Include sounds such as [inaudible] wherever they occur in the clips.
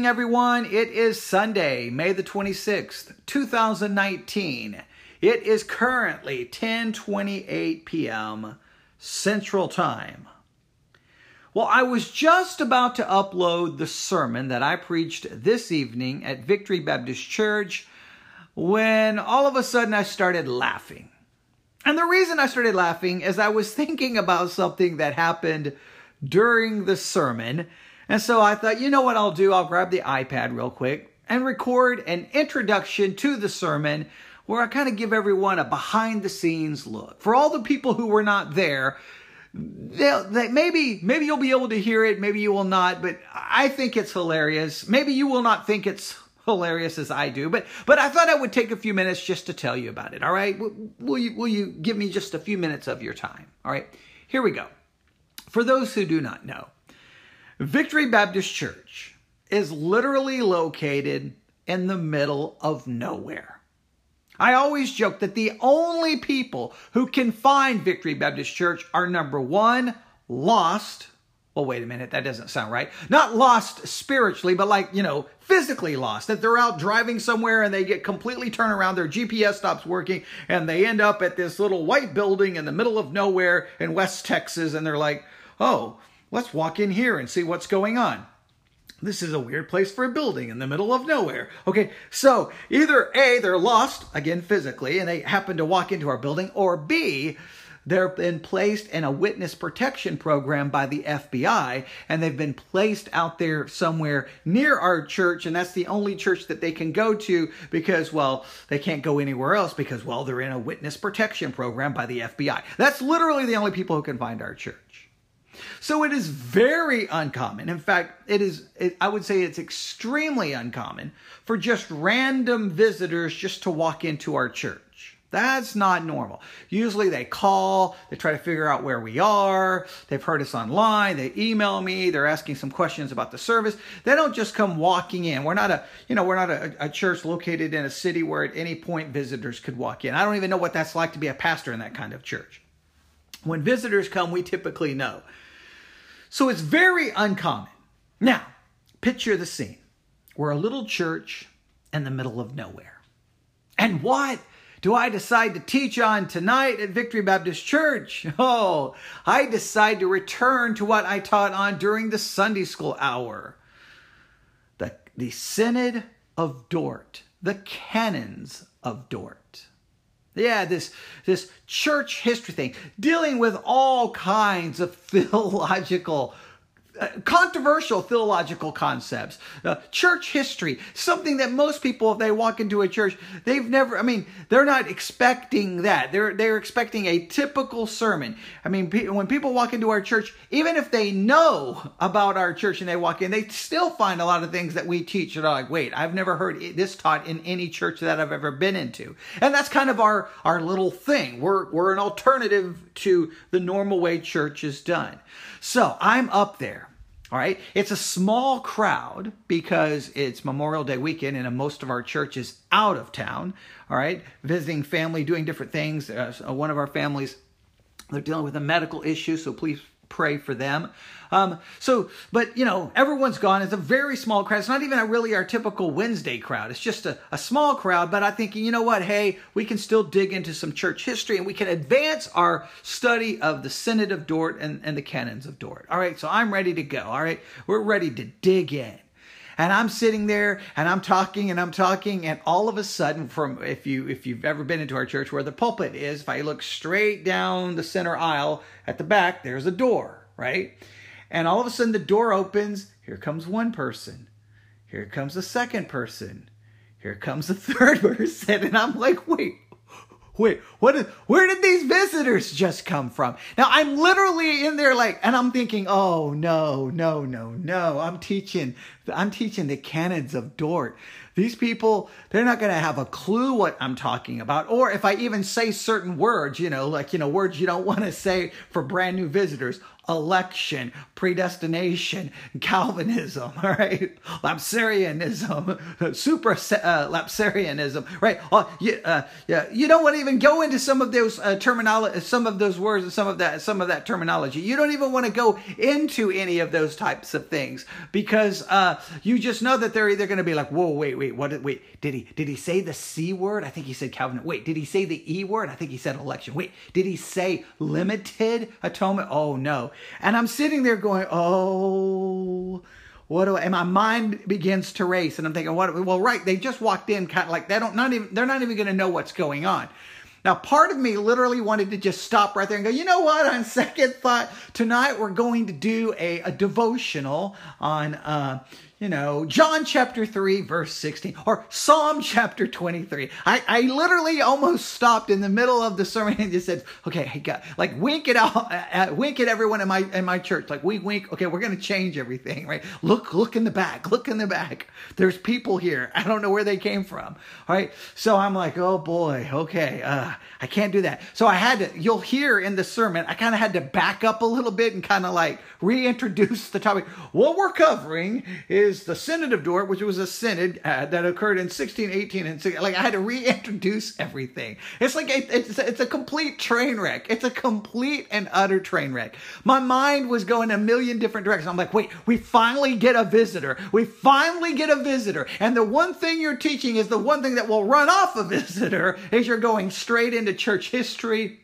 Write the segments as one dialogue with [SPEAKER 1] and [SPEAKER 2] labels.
[SPEAKER 1] Evening, everyone. It is Sunday, May the 26th, 2019. It is currently 10:28 p.m. Central Time. Well, I was just about to upload the sermon that I preached this evening at Victory Baptist Church when all of a sudden I started laughing. And the reason I started laughing is I was thinking about something that happened during the sermon and so I thought, you know what I'll do? I'll grab the iPad real quick and record an introduction to the sermon where I kind of give everyone a behind the scenes look. For all the people who were not there, they, maybe maybe you'll be able to hear it, maybe you will not, but I think it's hilarious. Maybe you will not think it's hilarious as I do, but but I thought I would take a few minutes just to tell you about it. All right, will you will you give me just a few minutes of your time? All right, here we go. For those who do not know, Victory Baptist Church is literally located in the middle of nowhere. I always joke that the only people who can find Victory Baptist Church are number one, lost. Well, wait a minute, that doesn't sound right. Not lost spiritually, but like, you know, physically lost. That they're out driving somewhere and they get completely turned around, their GPS stops working, and they end up at this little white building in the middle of nowhere in West Texas, and they're like, oh, Let's walk in here and see what's going on. This is a weird place for a building in the middle of nowhere. Okay, so either A, they're lost, again physically, and they happen to walk into our building, or B, they've been placed in a witness protection program by the FBI, and they've been placed out there somewhere near our church, and that's the only church that they can go to because, well, they can't go anywhere else because, well, they're in a witness protection program by the FBI. That's literally the only people who can find our church. So it is very uncommon. In fact, it is, it, I would say it's extremely uncommon for just random visitors just to walk into our church. That's not normal. Usually they call, they try to figure out where we are, they've heard us online, they email me, they're asking some questions about the service. They don't just come walking in. We're not a, you know, we're not a, a church located in a city where at any point visitors could walk in. I don't even know what that's like to be a pastor in that kind of church. When visitors come, we typically know. So it's very uncommon. Now, picture the scene. We're a little church in the middle of nowhere. And what do I decide to teach on tonight at Victory Baptist Church? [laughs] Oh, I decide to return to what I taught on during the Sunday school hour. The, the Synod of Dort, the canons of Dort. Yeah, this this church history thing, dealing with all kinds of [laughs] theological uh, controversial theological concepts, uh, church history, something that most people, if they walk into a church, they've never. I mean, they're not expecting that. They're they're expecting a typical sermon. I mean, pe- when people walk into our church, even if they know about our church and they walk in, they still find a lot of things that we teach that are like, wait, I've never heard this taught in any church that I've ever been into, and that's kind of our our little thing. We're we're an alternative to the normal way church is done. So I'm up there all right. It's a small crowd because it's Memorial Day weekend and most of our church is out of town. All right. Visiting family, doing different things. Uh, one of our families, they're dealing with a medical issue. So please pray for them. Um, so, but you know, everyone's gone. It's a very small crowd. It's not even a really our typical Wednesday crowd. It's just a, a small crowd. But I think, you know what? Hey, we can still dig into some church history and we can advance our study of the Synod of Dort and, and the canons of Dort. All right. So I'm ready to go. All right. We're ready to dig in and I'm sitting there and I'm talking and I'm talking and all of a sudden from if you if you've ever been into our church where the pulpit is if I look straight down the center aisle at the back there's a door right? And all of a sudden the door opens. Here comes one person. Here comes a second person. Here comes a [laughs] third person. And I'm like wait wait, what is, where did these visitors just come from? Now I'm literally in there like, and I'm thinking, oh no, no, no, no. I'm teaching, I'm teaching the canons of Dort. These people, they're not going to have a clue what I'm talking about. Or if I even say certain words, you know, like, you know, words you don't [laughs] want to say for brand new visitors. Election, predestination, Calvinism, all [laughs] right, Lapsarianism, [laughs] super uh, Lapsarianism, right? Uh, you, uh, yeah, you don't want to even go into some of those uh, terminology, some of those words, and some of that, some of that terminology. You don't even want to go into any of those types of things because uh, you just know that they're either going to be like, whoa, wait, wait, what? Wait, did he did he say the c word? I think he said Calvin. Wait, did he say the e word? I think he said election. Wait, did he say limited atonement? Oh no! And I'm sitting there going, oh what do I, and my mind begins to race and I'm thinking, what, well, right. They just walked in kind of like they don't, not even, they're not even going to know what's going on. Now, part of me literally wanted to just stop right there and go, you know what? On [laughs] second thought, tonight we're going to do a, a devotional on, uh, you know, John chapter 3, verse 16, or Psalm chapter 23. I, I literally almost stopped in the middle of the sermon and just said, okay, hey, God, like wink it out, uh, uh, wink at everyone in my in my church. Like wink, wink. Okay, we're gonna change everything, right? Look, look in the back, look in the back. There's people here. I don't know where they came from. All right. So I'm like, oh boy, okay, uh, I can't do that. So I had to, you'll hear in the sermon, I kind of had to back up a little bit and kind of like reintroduce the topic. What we're covering is is the Synod of Dort, which was a synod uh, that occurred in 1618 and 16, like I had to reintroduce everything. It's like a, it's it's a complete train wreck. It's a complete and utter train wreck. My mind was going a million different directions. I'm like, wait, we finally get a visitor. We finally get a visitor, and the one thing you're teaching is the one thing that will run off a [laughs] visitor is you're going straight into church history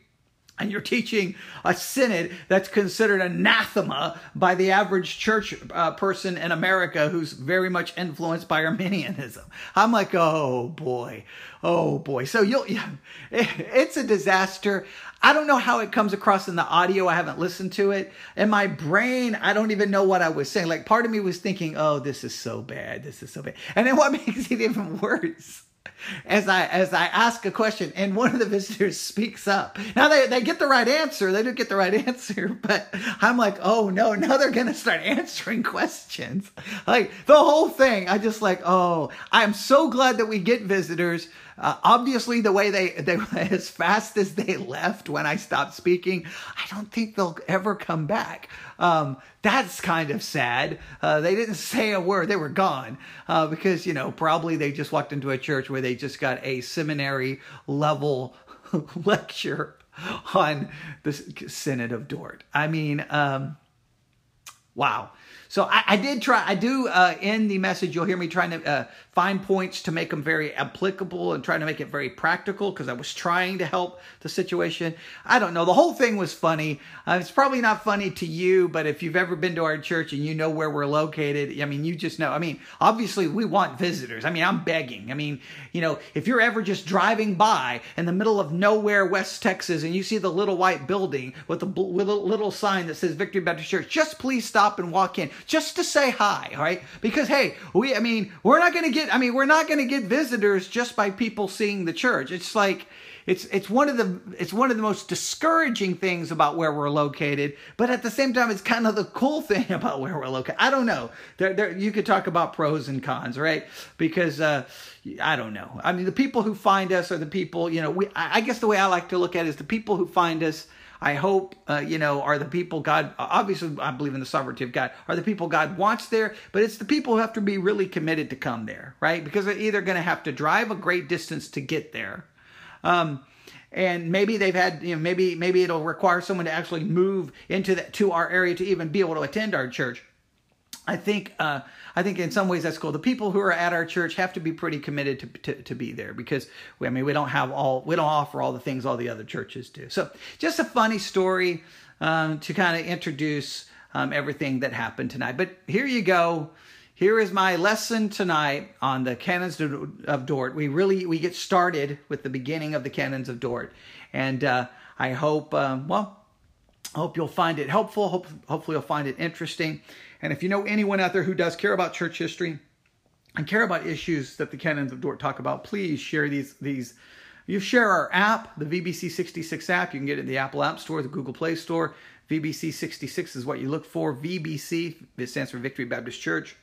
[SPEAKER 1] and you're teaching a synod that's considered anathema by the average church uh, person in America who's very much influenced by Arminianism. I'm like, oh boy, oh boy. So you'll, yeah, [laughs] it's a disaster. I don't know how it comes across in the audio. I haven't listened to it. In my brain, I don't even know what I was saying. Like part of me was thinking, oh, this is so bad. This is so bad. And then what [laughs] makes it even worse as I as I ask a question and one of the visitors speaks up. Now they, they get the right answer. They do get the right [laughs] answer, but I'm like, oh no, now they're gonna start answering questions. Like the whole thing. I just like, oh, I'm so glad that we get visitors uh, obviously, the way they they [laughs] as fast as they left when I stopped speaking, I don't think they'll ever come back. Um, that's kind of sad. Uh, they didn't [laughs] say a word; they were gone uh, because you know probably they just walked into a church where they just got a seminary level [laughs] lecture on the Synod of Dort. I mean, um, wow. So I, I, did try, I do uh, in the message, you'll hear me trying to uh, find points to make them very applicable and trying to make it very practical because I was trying to help the situation. I don't know. The whole thing was funny. Uh, it's probably not funny to you, but if you've ever been to our church and you know where we're located, I mean, you just know. I mean, obviously we want visitors. I mean, I'm begging. I mean, you know, if you're ever just driving by in the middle of nowhere, West Texas, and you see the little white building with a little sign that says Victory Baptist Church, just please stop and walk in just to say hi, all right? Because hey, we I mean, we're not going to get I mean, we're not going to get visitors just by people seeing the church. It's like it's it's one of the it's one of the most discouraging things about where we're located, but at the same time, it's kind of the cool [laughs] thing about where we're located. I don't know. There, there, you could talk about pros and cons, right? Because uh, I don't know. I mean, the people who find us are the people. You know, we. I guess the way I like to look at it is the people who find us I hope, uh, you know, are the people God, obviously, I believe in the sovereignty of God, are the people God wants there, but it's the people who have to be really committed to come there, right? Because they're either going to have to drive a great distance to get there. Um, and maybe they've had you know maybe maybe it'll require someone to actually move into that to our area to even be able to attend our church I think uh, I think in some ways that's cool. The people who are at our church have to be pretty committed to, to, to be there because we, I mean we don't have all we don't offer all the things all the other churches do. So just a funny story um, to kind of introduce um, everything that happened tonight. But here you go. Here is my lesson tonight on the canons of Dort. We really we get started with the beginning of the canons of Dort, and uh, I hope um, well hope you'll find it helpful. Hope, hopefully you'll find it interesting. And if you know anyone out there who does care about church history and care about issues that the canons of Dort talk about, please share these these. You share our app, the VBC 66 app. You can get it in the Apple App Store, the Google Play Store. VBC 66 is what you look for. VBC, it stands for Victory Baptist Church.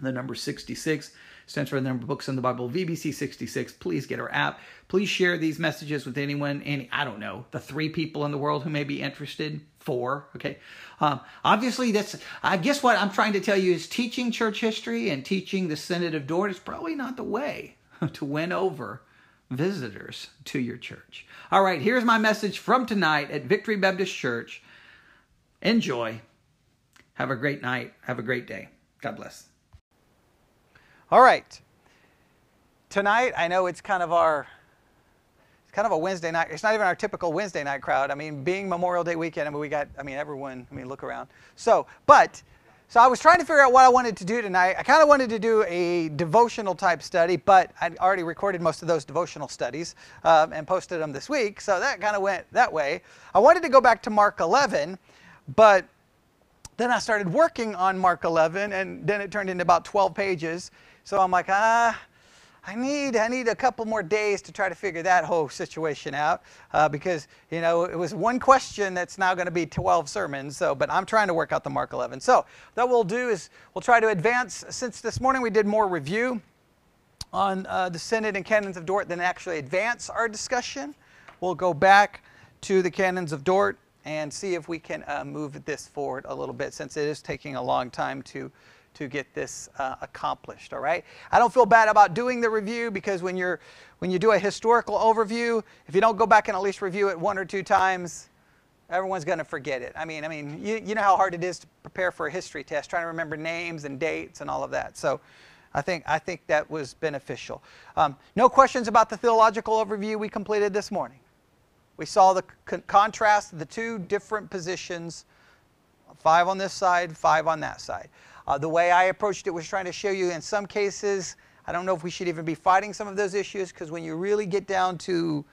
[SPEAKER 1] The number 66 stands for the number of books in the Bible, VBC 66. Please get our app. Please share these messages with anyone, any, I don't know, the three people in the world who may be interested. Four, okay. Um, obviously, that's, I guess what I'm trying to tell you is teaching church history and teaching the Synod of Dort is probably not the way [laughs] to win over visitors to your church. All right, here's my message from tonight at Victory Baptist Church. Enjoy. Have a great night. Have a great day. God bless. All right. Tonight, I know it's kind of our it's kind of a Wednesday night. It's not even our typical Wednesday night crowd. I mean, being Memorial Day weekend, I mean, we got I mean, everyone, I mean, look around. So, but so I was trying to figure out what I wanted to do tonight. I kind of wanted to do a devotional type study, but I'd already recorded most of those devotional studies um, and posted them this week, so that kind of went that way. I wanted to go back to Mark 11, but then I started working on Mark 11, and then it turned into about 12 pages. So I'm like, ah, I need, I need a couple more days to try to figure that whole situation out uh, because, you know, it was one question that's now going to be 12 sermons. So, but I'm trying to work out the Mark 11. So, what we'll do is we'll try to advance. Since this morning we did more review on uh, the Synod and Canons of Dort than actually advance our discussion, we'll go back to the Canons of Dort and see if we can uh, move this forward a little bit since it is taking a long time to to get this uh, accomplished all right i don't feel bad about doing the review because when you're when you do a historical overview if you don't go back and at least review it one or two times everyone's going to forget it i mean i mean you, you know how hard it is to prepare for a history test trying to remember names and dates and all of that so I think, I think that was beneficial. Um, no questions about the theological overview we completed this morning. We saw the con- contrast of the two different positions five on this side, five on that side. Uh, the way I approached it was trying to show you in some cases, I don't know if we should even be fighting some of those issues because when you really get down to,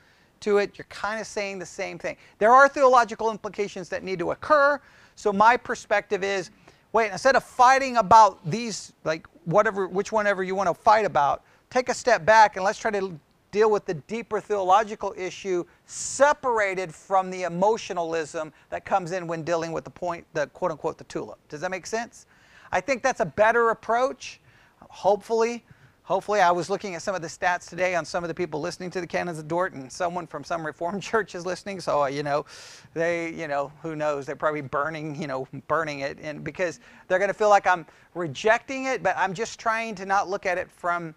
[SPEAKER 1] to it, you're kind of saying the same thing. There are theological implications that need to occur. So my perspective is wait, instead of fighting about these, like whatever, which one ever you want to fight about, take a step back and let's try to deal with the deeper theological issue separated from the emotionalism that comes in when dealing with the point, the quote unquote, the tulip. Does that make sense? I think that's a better approach. Hopefully, hopefully, I was looking at some of the stats today on some of the people listening to the Canons of Dort, and someone from some Reformed [laughs] church is listening. So uh, you know, they, you know, who knows? They're probably burning, you know, burning it, and because they're going to feel like I'm rejecting it, but I'm just trying to not look at it from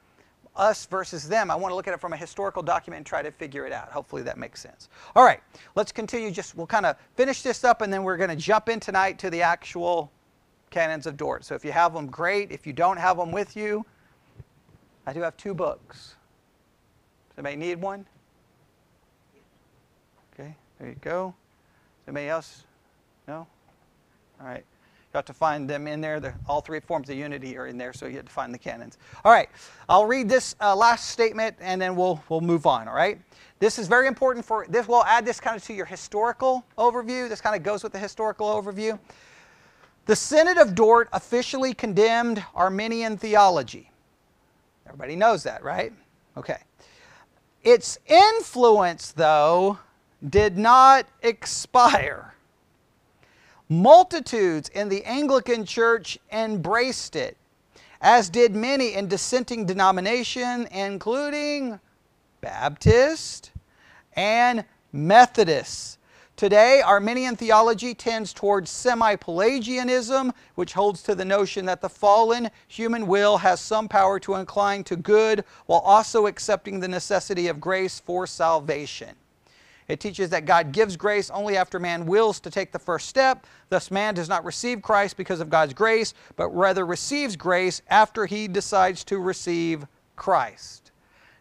[SPEAKER 1] us versus them. I want to look at it from a historical document and try to figure it out. Hopefully that makes sense. All right, let's continue. Just we'll kind of finish this up, and then we're going to jump in tonight to the actual Canons of Dort. So if you have them, great. If you don't have them with you, I do have two books. Does anybody need one? Okay, there you go. Anybody else? No? All right. You have to find them in there. The, all three forms of unity are in there, so you have to find the canons. All right, I'll read this uh, last statement and then we'll, we'll move on, all right? This is very important for, this We'll add this kind of to your historical overview. This kind of goes with the historical overview. The Synod of Dort officially condemned Arminian theology. Everybody knows that, right? Okay. Its influence, though, did not expire. Multitudes in the Anglican Church embraced it, as did many in dissenting denomination, including Baptist and Methodist. Today, Arminian theology tends towards semi Pelagianism, which holds to the notion that the fallen human will has some power to incline to good while also accepting the necessity of grace for salvation. It teaches that God gives grace only after man wills to take the first step. Thus, man does not receive Christ because of God's grace, but rather receives grace after he decides to receive Christ.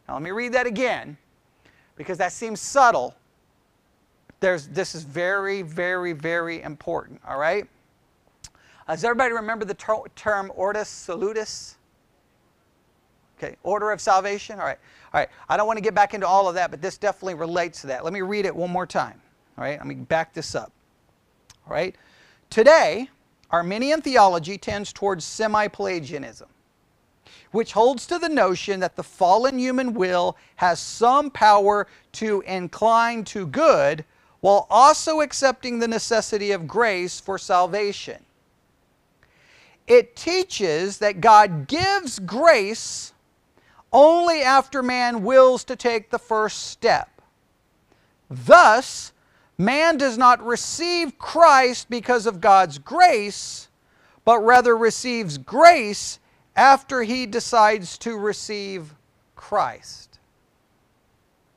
[SPEAKER 1] Now, let me read that again because that seems subtle there's, this is very, very, very important, all right? Uh, does everybody remember the ter- term ordo salutis? Okay, order of salvation? All right, all right. I don't want to get back into all of that, but this definitely relates to that. Let me read it one more time, all right? Let me back this up, all right? Today, Arminian theology tends towards semi Pelagianism, which holds to the notion that the fallen human will has some power to incline to good while also accepting the necessity of grace for salvation. it teaches that God gives grace only after man wills to take the first step. Thus, man does not receive Christ because of God's grace, but rather receives grace after he decides to receive Christ.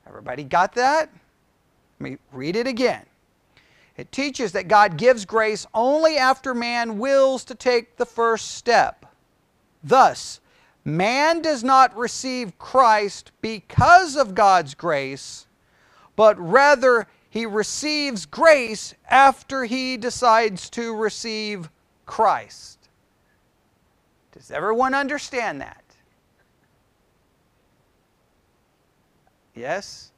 [SPEAKER 1] Everybody got that? Let me read it again. It teaches that God gives grace only after man wills to take the first step. Thus, man does not receive Christ because of God's grace, but rather he receives grace after he decides to receive Christ. Does everyone understand that? Yes?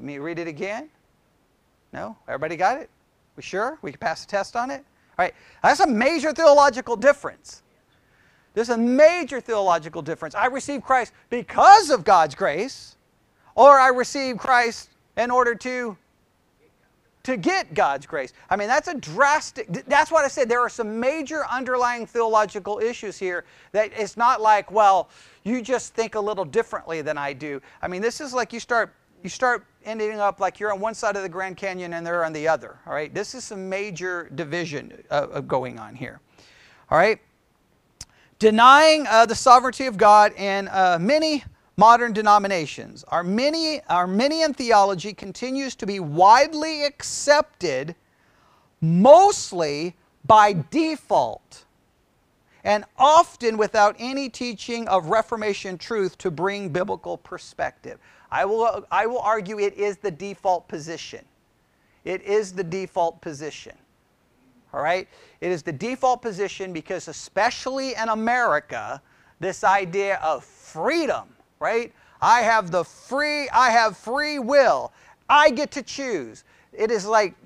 [SPEAKER 1] Me read it again. No? Everybody got it? We sure? We can pass a test on it? All right. That's a major theological difference. There's a major theological difference. I receive Christ because of God's grace, or I receive Christ in order to to get God's grace. I mean, that's a drastic, that's what I said. There are some major underlying theological issues here that it's not like, well, you just think a little differently than I do. I mean, this is like you start you start ending up like you're on one side of the Grand Canyon and they're on the other. All right, this is some major division uh, going on here. All right, denying uh, the sovereignty of God in uh, many modern denominations. Arminian, Arminian theology continues to be widely accepted mostly by default and often without any teaching of Reformation truth to bring biblical perspective. I will, I will argue it is the default position. It is the default position. All right? It is the default position because, especially in America, this idea of freedom, right? I have the free, I have free will. I get to choose. It is like,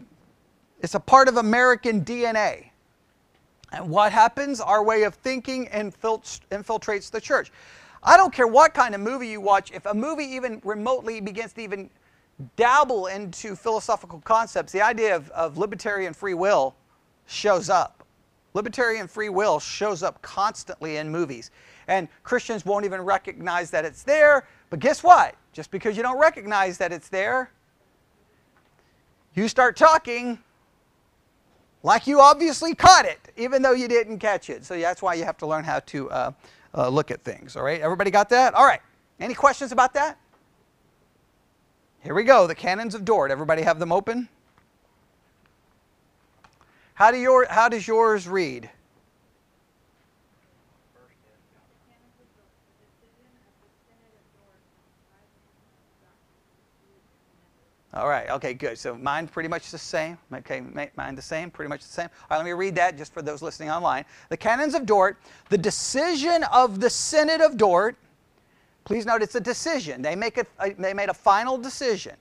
[SPEAKER 1] it's a part of American DNA. And what happens? Our way of thinking infiltrates the church. I don't care what kind of movie you watch, if a movie even remotely begins to even dabble into philosophical concepts, the idea of, of libertarian free will shows up. Libertarian free will shows up constantly in movies. And Christians won't even recognize that it's there. But guess what? Just because you don't recognize that it's there, you start talking like you obviously caught it, even though you didn't catch it. So that's why you have to learn how to uh, uh, look at things. All right, everybody got that? All right. Any questions about that? Here we go. The canons of Dort. Everybody have them open? How, do your, how does yours read? All right, okay, good. So mine pretty much the same. Okay, mine the same, pretty much the same. All right, let me read that just for those listening online. The Canons of Dort, the decision of the Synod of Dort, please note it's a decision. They, make a, they made a final decision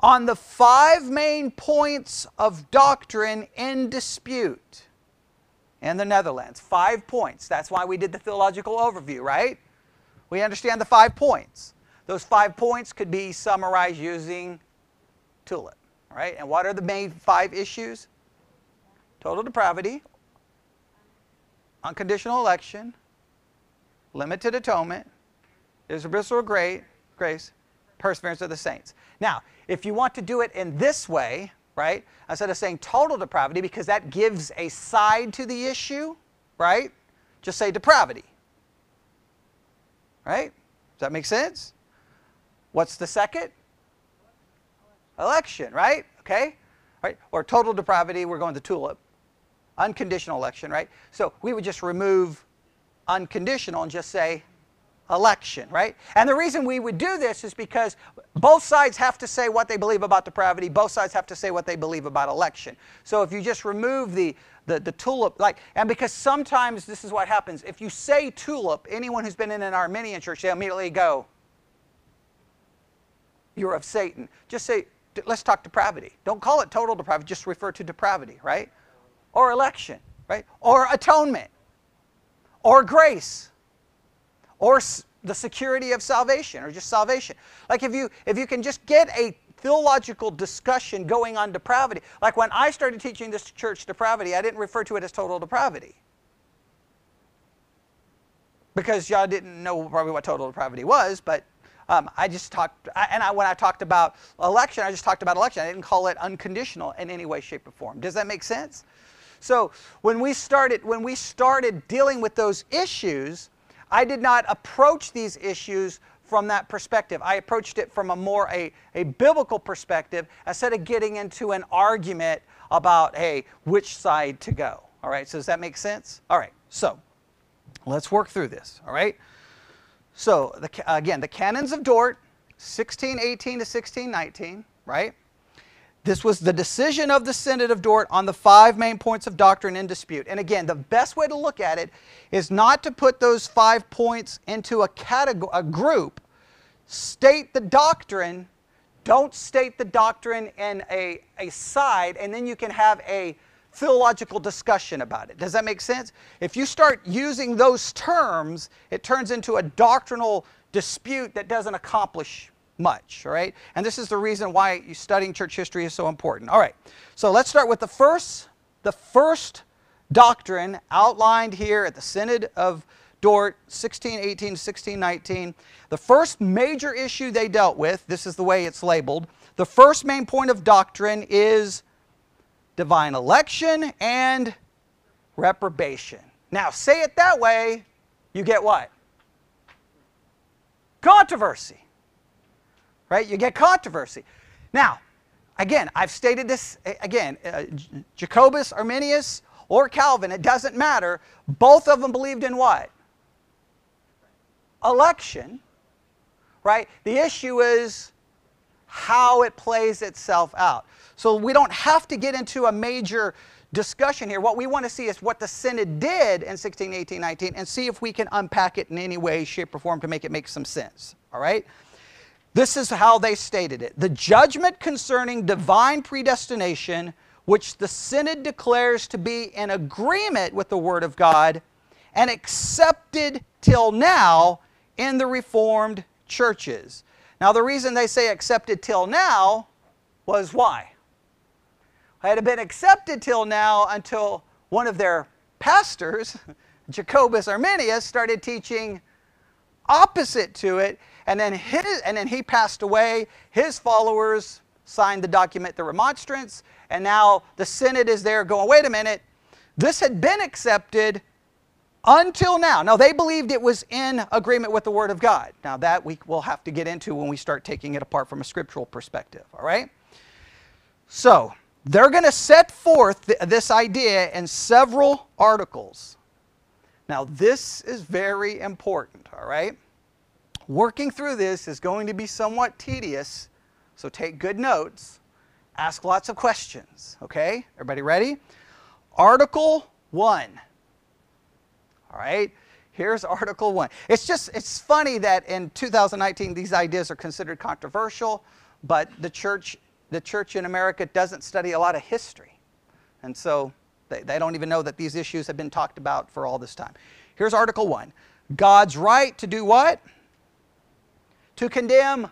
[SPEAKER 1] on the five main points of doctrine in dispute in the Netherlands. Five points. That's why we did the theological overview, right? We understand the five points. Those five points could be summarized using TULIP. Right? And what are the main five issues? Total depravity, unconditional election, limited atonement, great grace, perseverance of the saints. Now, if you want to do it in this way, right, instead of saying total depravity, because that gives a side to the issue, right, just say depravity. Right? Does that make sense? What's the second? Election, right? Okay? Right? Or total depravity, we're going to tulip. Unconditional election, right? So we would just remove unconditional and just say election, right? And the reason we would do this is because both sides have to say what they believe about depravity, both sides have to say what they believe about election. So if you just remove the the, the tulip, like, and because sometimes this is what happens. If you say tulip, anyone who's been in an Arminian church, they immediately go, You're of Satan. Just say, let's talk depravity. Don't call it total depravity, just refer to depravity, right? Or election, right? Or atonement, or grace, or the security of salvation, or just salvation. Like if you if you can just get a theological discussion going on depravity. Like when I started teaching this church depravity, I didn't refer to it as total depravity. because y'all didn't know probably what total depravity was, but um, I just talked, I, and I, when I talked about election, I just talked about election. I didn't call it unconditional in any way, shape, or form. Does that make sense? So when we started, when we started dealing with those issues, I did not approach these issues from that perspective. I approached it from a more a, a biblical perspective instead of getting into an argument about, hey, which side to go. All right, so does that make sense? All right, so let's work through this. All right. So the, again, the canons of Dort, 1618 to 1619, right? This was the decision of the Synod of Dort on the five main points of doctrine in dispute. And again, the best way to look at it is not to put those five points into a category, a group. State the doctrine. Don't state the doctrine in a, a side, and then you can have a theological discussion about it. Does that make sense? If you start using those terms, it turns into a doctrinal dispute that doesn't accomplish much, all right? And this is the reason why you studying church history is so important. All right. So let's start with the first the first doctrine outlined here at the Synod of Dort 1618 1619. The first major issue they dealt with, this is the way it's labeled. The first main point of doctrine is divine election and reprobation. Now, say it that way, you get what? Controversy. Right? You get controversy. Now, again, I've stated this again uh, Jacobus, Arminius, or Calvin, it doesn't matter. Both of them believed in what? Election. Right? The issue is how it plays itself out. So we don't have to get into a major discussion here. What we want to see is what the Synod did in 16, 18, 19 and see if we can unpack it in any way, shape, or form to make it make some sense. All right? This is how they stated it. The judgment concerning divine predestination, which the Synod declares to be in agreement with the Word of God and accepted till now in the Reformed churches. Now, the reason they say accepted till now was why? Had been accepted till now until one of their pastors, [laughs] Jacobus Arminius, started teaching opposite to it. And then, his, and then he passed away. His followers signed the document, the remonstrance, and now the Synod is there going, wait a minute, this had been accepted until now. Now, they believed it was in agreement with the Word of God. Now, that we will have to get into when we start taking it apart from a scriptural perspective, all right? So, they're going to set forth th- this idea in several articles. Now, this is very important, all right? Working through this is going to be somewhat tedious, so take good notes. Ask lots of questions, okay? Everybody ready? Article 1. All right? Here's Article 1. It's just, it's funny that in 2019 these ideas are considered controversial, but the church the church in America doesn't study a lot of history. And so they, they don't even know that these issues have been talked about for all this time. Here's Article 1 God's right to do what? To condemn.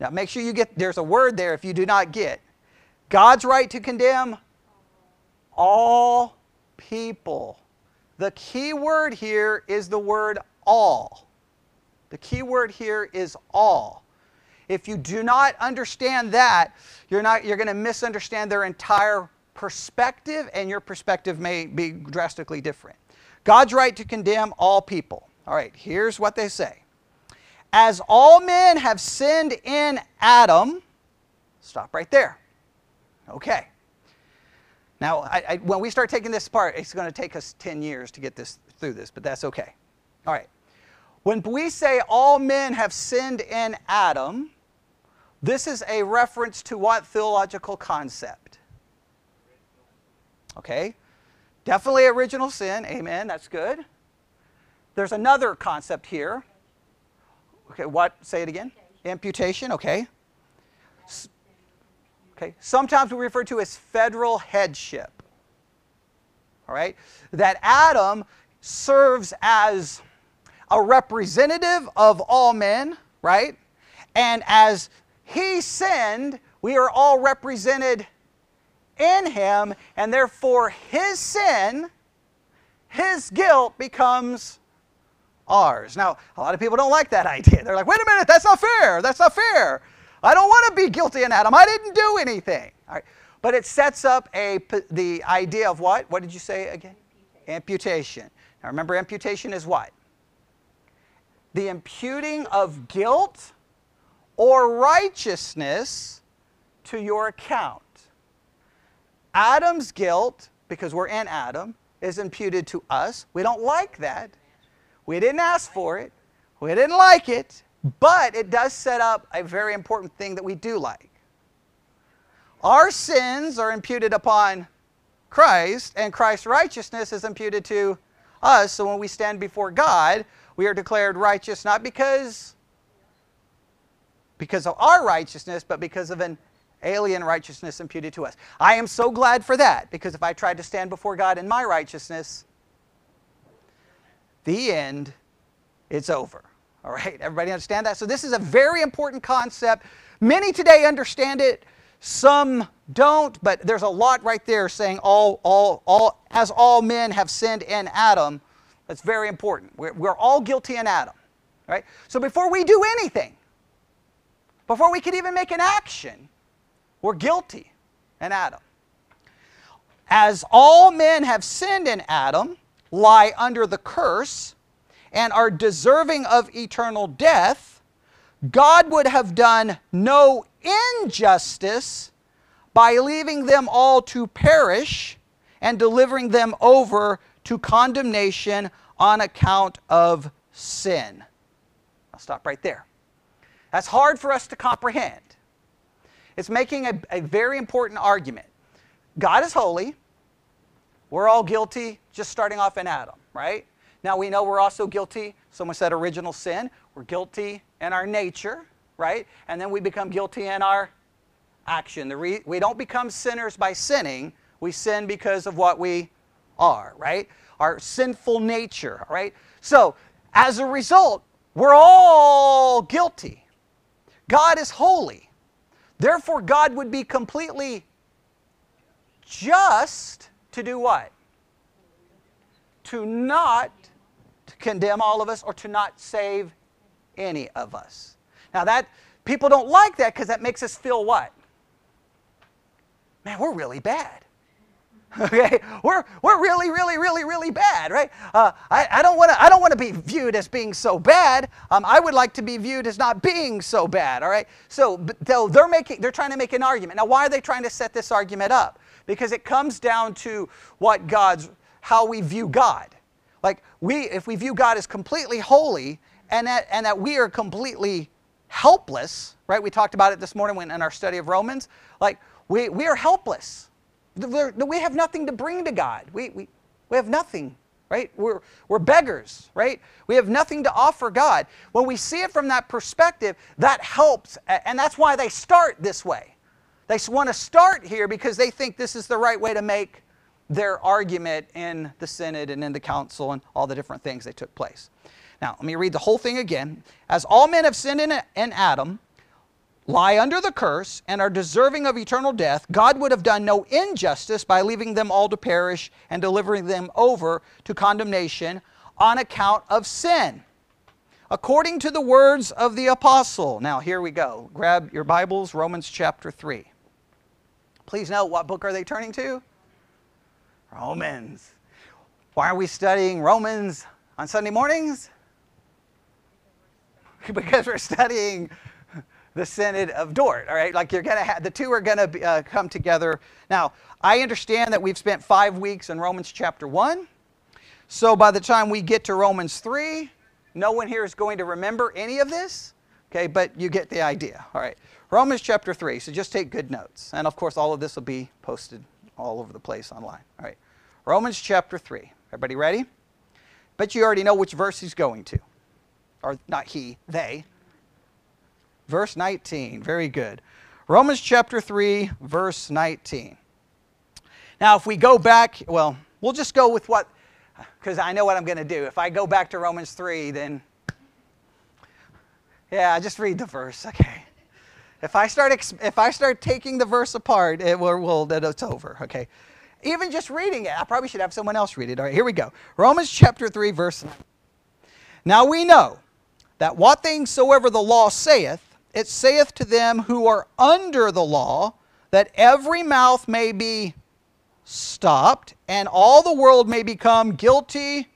[SPEAKER 1] Now make sure you get, there's a word there if you do not get. God's right to condemn all people. The key word here is the word all. The key word here is all. If you do not understand that, you're, not, you're going to misunderstand their entire perspective, and your perspective may be drastically different. God's right to condemn all people. All right, here's what they say. As all men have sinned in Adam, stop right there. Okay. Now, I, I, when we start taking this apart, it's going to take us 10 years to get this through this, but that's okay. All right. When we say all men have sinned in Adam, this is a reference to what theological concept? Okay. Definitely original sin. Amen. That's good. There's another concept here. Okay, what? Say it again. Imputation. Okay. Okay. Sometimes we refer to as federal headship. All right. That Adam serves as a representative of all men, right? And as he sinned, we are all represented in him, and therefore his sin, his guilt becomes ours. Now, a lot of people don't like that [laughs] idea. They're like, wait a minute, that's not fair. That's not fair. I don't want to be guilty in Adam. I didn't do anything. All right. But it sets up a, the idea of what? What did you say again? Imputation. Now remember, imputation is what? The imputing of guilt or righteousness to your account. Adam's guilt, because we're in Adam, is imputed to us. We don't like that. We didn't ask for it. We didn't like it. But it does set up a very important thing that we do like. Our sins are imputed upon Christ, and Christ's righteousness is imputed to us. So when we stand before God, we are declared righteous not because because of our righteousness, but because of an alien righteousness imputed to us. I am so glad for that because if I tried to stand before God in my righteousness, the end, it's over. All right, everybody understand that? So, this is a very important concept. Many today understand it, some don't, but there's a lot right there saying all, all, all, as all men have sinned in Adam. That's very important. We're, we're all guilty in Adam. Right? So before we do anything, before we could even make an action, we're guilty in Adam. As all men have sinned in Adam, lie under the curse, and are deserving of eternal death, God would have done no injustice by leaving them all to perish and delivering them over to condemnation on account of sin. I'll stop right there. That's hard for us to comprehend. It's making a, a very important argument. God is holy. We're all guilty just starting off in Adam, right? Now we know we're also guilty. Someone said original sin. We're guilty in our nature, right? And then we become guilty in our action. Re- we don't become sinners by sinning. We sin because of what we are, right? Our sinful nature, right? So, as a result, we're all guilty. God is holy. Therefore, God would be completely just to do what? To not to condemn all of us or to not save any of us. Now that people don't like that because that makes us feel what? Man, we're really bad. [laughs] Okay, we're, we're really, really, really, really bad, right? Uh, I, I don't want to I don't want to be viewed as being so bad. Um, I would like to be viewed as not being so bad. All right. So, so they're making they're trying to make an argument. Now, why are they trying to set this argument up? Because it comes down to what God's how we view God. Like we, if we view God as completely holy, and that and that we are completely helpless, right? We talked about it this morning when in our study of Romans. Like we we are helpless we have nothing to bring to God. We, we, we have nothing, right? We're, we're beggars, right? We have nothing to offer God. When we see it from that perspective, that helps. And that's why they start this way. They want to start here because they think this is the right way to make their argument in the Synod and in the Council and all the different things that took place. Now, let me read the whole thing again. As all men have sinned in, in Adam, lie under the curse and are deserving of eternal death, God would have done no injustice by leaving them all to perish and delivering them over to condemnation on account of sin. According to the words of the apostle. Now, here we go. Grab your Bibles, Romans chapter 3. Please note, what book are they turning to? Romans. Why are we studying Romans on Sunday mornings? [laughs] Because we're studying the Synod of Dort. All right, like you're gonna have the two are gonna be, uh, come together. Now, I understand that we've spent five weeks in Romans chapter one, so by the time we get to Romans three, no one here is going to remember any of this. Okay, but you get the idea. All right, Romans chapter three. So just take good notes, and of course, all of this will be posted all over the place online. All right, Romans chapter three. Everybody ready? Bet you already know which verse he's going to, or not he, they. Verse 19. Very good. Romans chapter 3, verse 19. Now, if we go back, well, we'll just go with what, because I know what I'm going to do. If I go back to Romans 3, then, yeah, I just read the verse, okay? If I start, if I start taking the verse apart, it will, will it's over, okay? even just reading it, I probably should have someone else read it. All right, here we go. Romans chapter 3, verse 9. Now we know that what things soever the law saith, it saith to them who are under the law, that every mouth may be stopped, and all the world may become guilty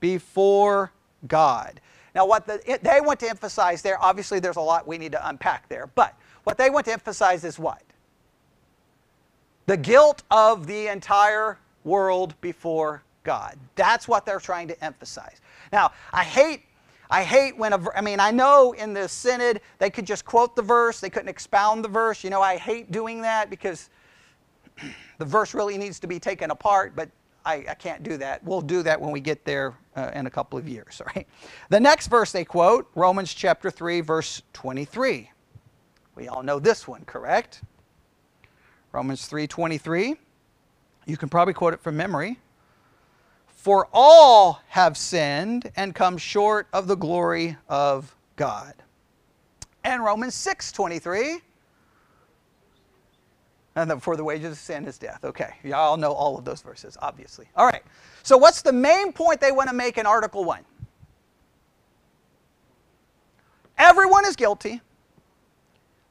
[SPEAKER 1] before God. Now, what the, they want to emphasize there, obviously, there's a lot we need to unpack there, but what they want to emphasize is what? The guilt of the entire world before God. That's what they're trying to emphasize. Now, I hate I hate when, a, I mean, I know in the synod they could just quote the verse, they couldn't expound the verse. You know, I hate doing that because [clears throat] the verse really needs to be taken apart, but I, I can't do that. We'll do that when we get there uh, in a couple of years, [laughs] right? The next verse they quote, Romans chapter 3, verse 23. We all know this one, correct? Romans 3:23. You can probably quote it from memory. For all have sinned and come short of the glory of God. And Romans 6:23. And for the wages of sin is death. Okay, y'all know all of those verses, obviously. All right. So what's the main point they want to make in Article 1? Everyone is guilty.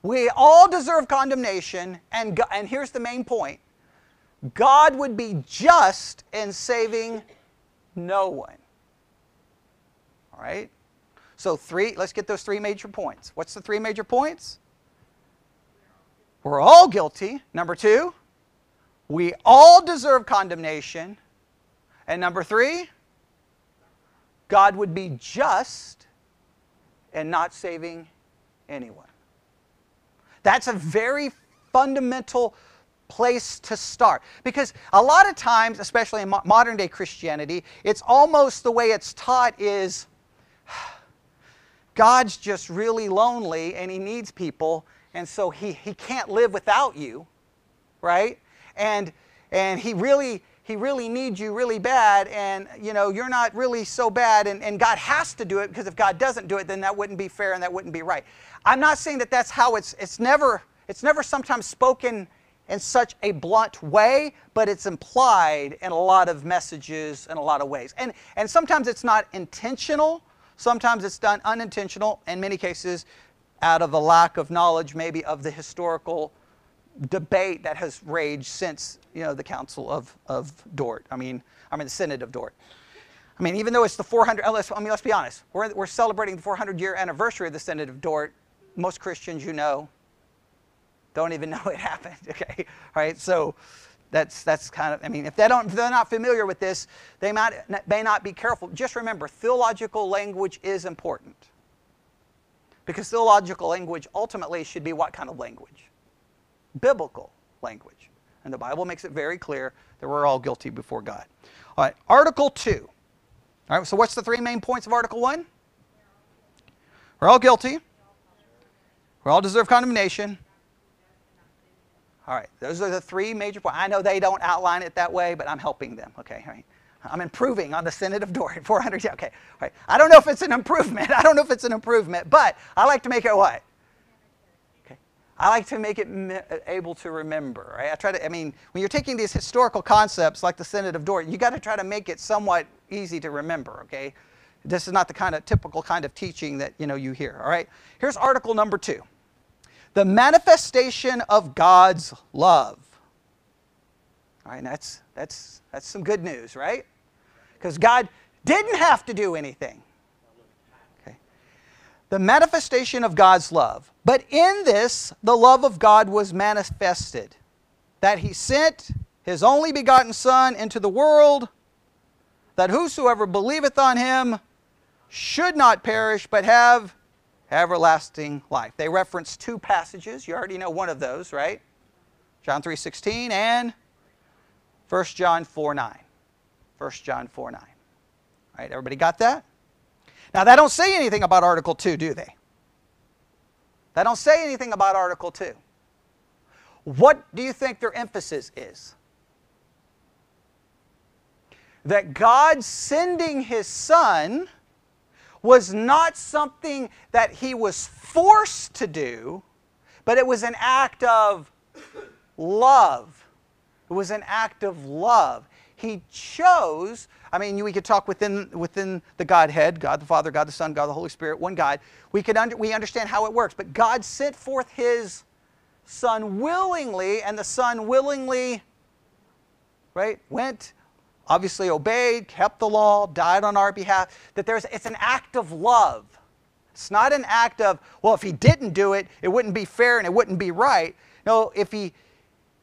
[SPEAKER 1] We all deserve condemnation. And, and here's the main point God would be just in saving no one. All right? So, three, let's get those three major points. What's the three major points? We're all guilty. Number two, we all deserve condemnation. And number three, God would be just and not saving anyone. That's a very fundamental place to start. Because a lot of times, especially in mo- modern day Christianity, it's almost the way it's taught is [sighs] God's just really lonely and he needs people, and so he, he can't live without you, right? And, and he really he really needs you really bad and you know you're not really so bad and, and god has to do it because if god doesn't do it then that wouldn't be fair and that wouldn't be right i'm not saying that that's how it's it's never it's never sometimes spoken in such a blunt way, but it's implied in a lot of messages in a lot of ways. And, and sometimes it's not intentional, sometimes it's done unintentional, in many cases out of a lack of knowledge maybe of the historical debate that has raged since you know the Council of, of Dort. I mean, I mean the Synod of Dort. I mean, even though it's the 400, let's, I mean, let's be honest, we're, we're celebrating the 400 year anniversary of the Synod of Dort. Most Christians, you know, don't even [laughs] know it happened. Okay, all right. So that's that's kind of. I mean, if they don't, if they're not familiar with this, they might may not be careful. Just remember, theological language is important because theological language ultimately should be what kind of language? Biblical language, and the Bible makes it very clear that we're all guilty before God. All right, Article two. All right. So what's the three main points of Article one? We're all guilty. We all deserve condemnation. All right, those are the three major points. I know they don't outline it that way, but I'm helping them. Okay, all right. I'm improving on the Synod of Dort, [laughs] 400. yeah, Okay, all right. I don't know if it's an improvement. [laughs] I don't know if it's an improvement, but I like to make it what? Okay. I like to make it uh, able to remember. Right? I try to. I mean, when you're taking these historical concepts like the Synod of Dort, you got to try to make it somewhat easy to remember. Okay. This is not the kind of typical kind of teaching that you know you hear. All right. Here's article number two the manifestation of God's love. All right, that's, that's, that's some good news, right? Because God didn't have to do anything. Okay. The manifestation of God's love. But in this, the love of God was manifested, that He sent His only begotten Son into the world, that whosoever believeth on Him should not perish, but have everlasting life. They reference two passages. You already know one of those, right? John 3:16 and 1 John 4:9. 1 John 4:9. All right, everybody got that? Now, they don't say anything about Article 2, do they? They don't say anything about Article 2. What do you think their emphasis is? That God sending his son was not something that he was forced to do, but it was an act of love. It was an act of love. He chose, I mean, we could talk within, within the Godhead, God the Father, God the Son, God the Holy Spirit, one God. We, could under, we understand how it works. But God sent forth His Son willingly, and the Son willingly, right, went, obviously obeyed, kept the law, died on our behalf. That there's, it's an act of love. It's not an act of, well, if He didn't do it, it wouldn't be fair and it wouldn't be right. No, if He,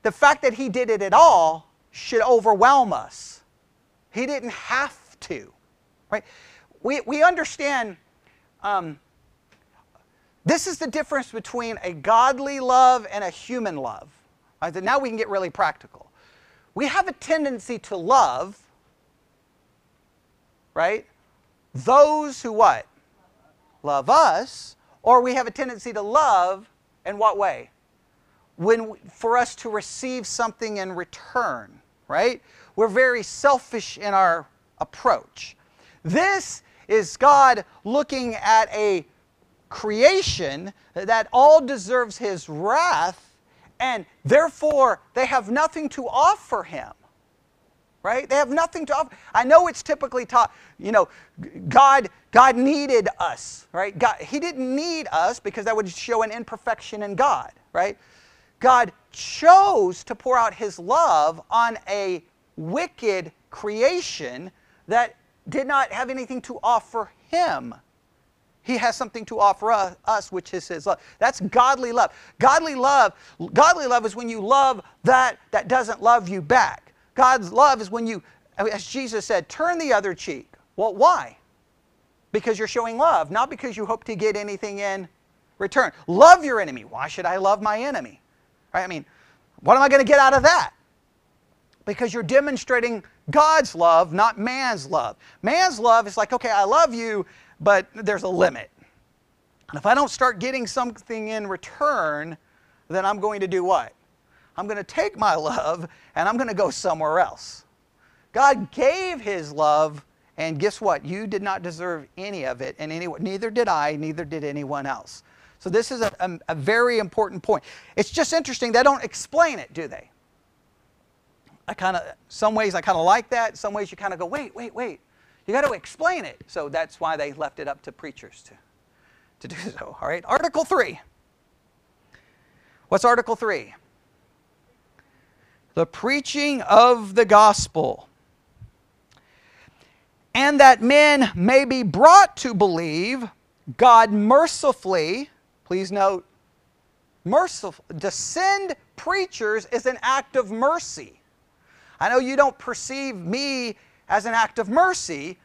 [SPEAKER 1] the fact that He did it at all should overwhelm us. He didn't have to, right? We, we understand um, this is the difference between a godly love and a human love. Now we can get really practical. We have a tendency to love, right? Those who what? Love us, or we have a tendency to love in what way? When for us to receive something in return right? We're very selfish in our approach. This is God looking at a creation that all deserves his wrath, and therefore they have nothing to offer him. Right? They have nothing to offer. I know it's typically taught, you know, God, God needed us, right? God, he didn't need us because that would show an imperfection in God, right? God chose to pour out his love on a wicked creation that did not have anything to offer him. He has something to offer us, which is his love. That's godly love. Godly love, godly love is when you love that that doesn't love you back. God's love is when you, as Jesus said, turn the other cheek. Well, why? Because you're showing love, not because you hope to get anything in return. Love your enemy. Why should I love my enemy? Right? I mean, what am I going to get out of that? Because you're demonstrating God's love, not man's love. Man's love is like, okay, I love you, but there's a limit. And if I don't start getting something in return, then I'm going to do what? I'm going to take my love and I'm going to go somewhere else. God gave his love, and guess what? You did not deserve any of it, and any, neither did I, neither did anyone else. So this is a, a, a very important point. It's just interesting. They don't explain it, do they? I kind of, some ways I kind of like that. Some ways you kind of go, wait, wait, wait. You got to explain it. So that's why they left it up to preachers to, to do so. All right, Article 3. What's Article 3? The preaching of the gospel. And that men may be brought to believe, God mercifully Please note, merciful. To send preachers is an act of mercy. I know you don't perceive me as an act of mercy.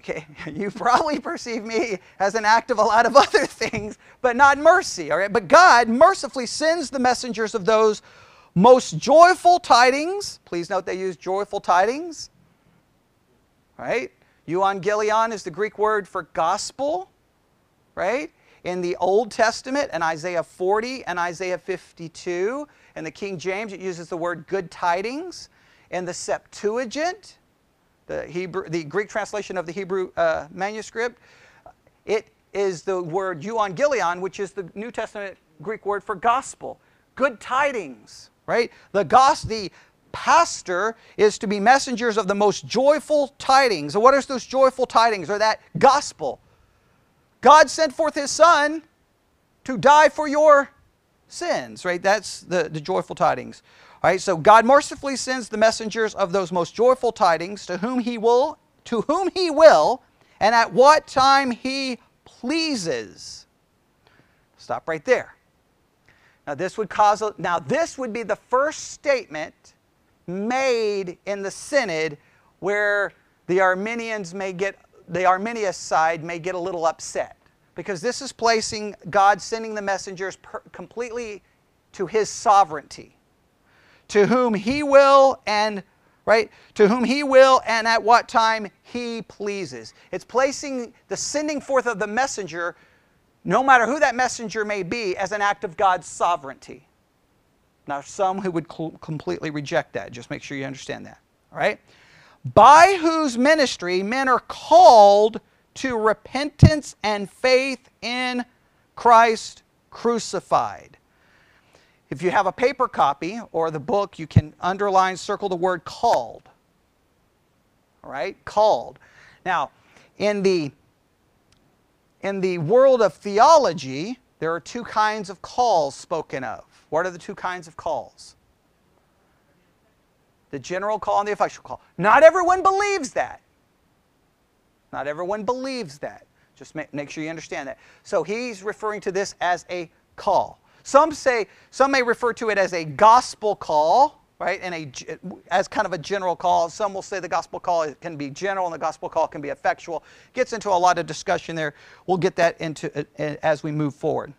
[SPEAKER 1] Okay, [laughs] you probably perceive me as an act of a lot of other [laughs] things, but not mercy. All right, but God mercifully sends the messengers of those most joyful tidings. Please note they use joyful tidings. Right? Euangelion is the Greek word for gospel. Right? in the Old Testament, in Isaiah 40 and Isaiah 52. In the King James, it uses the word good tidings. In the Septuagint, the, Hebrew, the Greek translation of the Hebrew uh, manuscript, it is the word euangelion, which is the New Testament Greek word for gospel. Good tidings, right? The gospel, the pastor is to be messengers of the most joyful tidings. And what are those joyful tidings? Or that gospel? God sent forth his son to die for your sins, right? That's the, the joyful tidings. All right, so God mercifully sends the messengers of those most joyful tidings to whom he will, to whom he will, and at what time he pleases. Stop right there. Now this would cause a, now this would be the first statement made in the synod where the Arminians may get the Arminius side may get a little upset because this is placing God sending the messengers per, completely to his sovereignty. To whom he will and right? To whom he will and at what time he pleases. It's placing the sending forth of the messenger, no matter who that messenger may be, as an act of God's sovereignty. Now, some who would completely reject that. Just make sure you understand that. All right? by whose ministry men are called to repentance and faith in Christ crucified. If you have a paper copy or the book, you can underline, circle the word called. All right? Called. Now, in the in the world of theology, there are two kinds of calls spoken of. What are the two kinds of calls? The general call and the effectual call. Not everyone believes that. Not everyone believes that. Just make, make sure you understand that. So he's referring to this as a call. Some say, some may refer to it as a gospel call, right? And a, as kind of a general call. Some will say the gospel call can be general and the gospel call can be effectual. Gets into a lot of discussion there. We'll get that into uh, uh, as we move forward.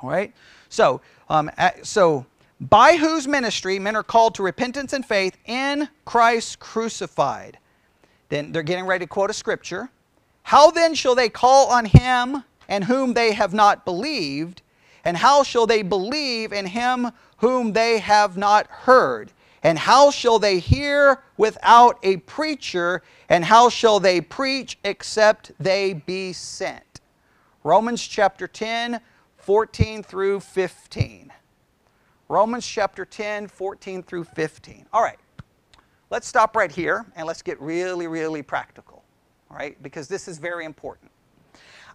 [SPEAKER 1] All right. So, um, so by whose ministry men are called to repentance and faith in Christ crucified. Then they're getting ready to quote a scripture. How then shall they call on him and whom they have not believed? And how shall they believe in him whom they have not heard? And how shall they hear without a preacher? And how shall they preach except they be sent? Romans chapter 10, 14 through 15. Romans chapter 10, 14 through 15. All right, let's stop right here and let's get really, really practical. All right, because this is very important.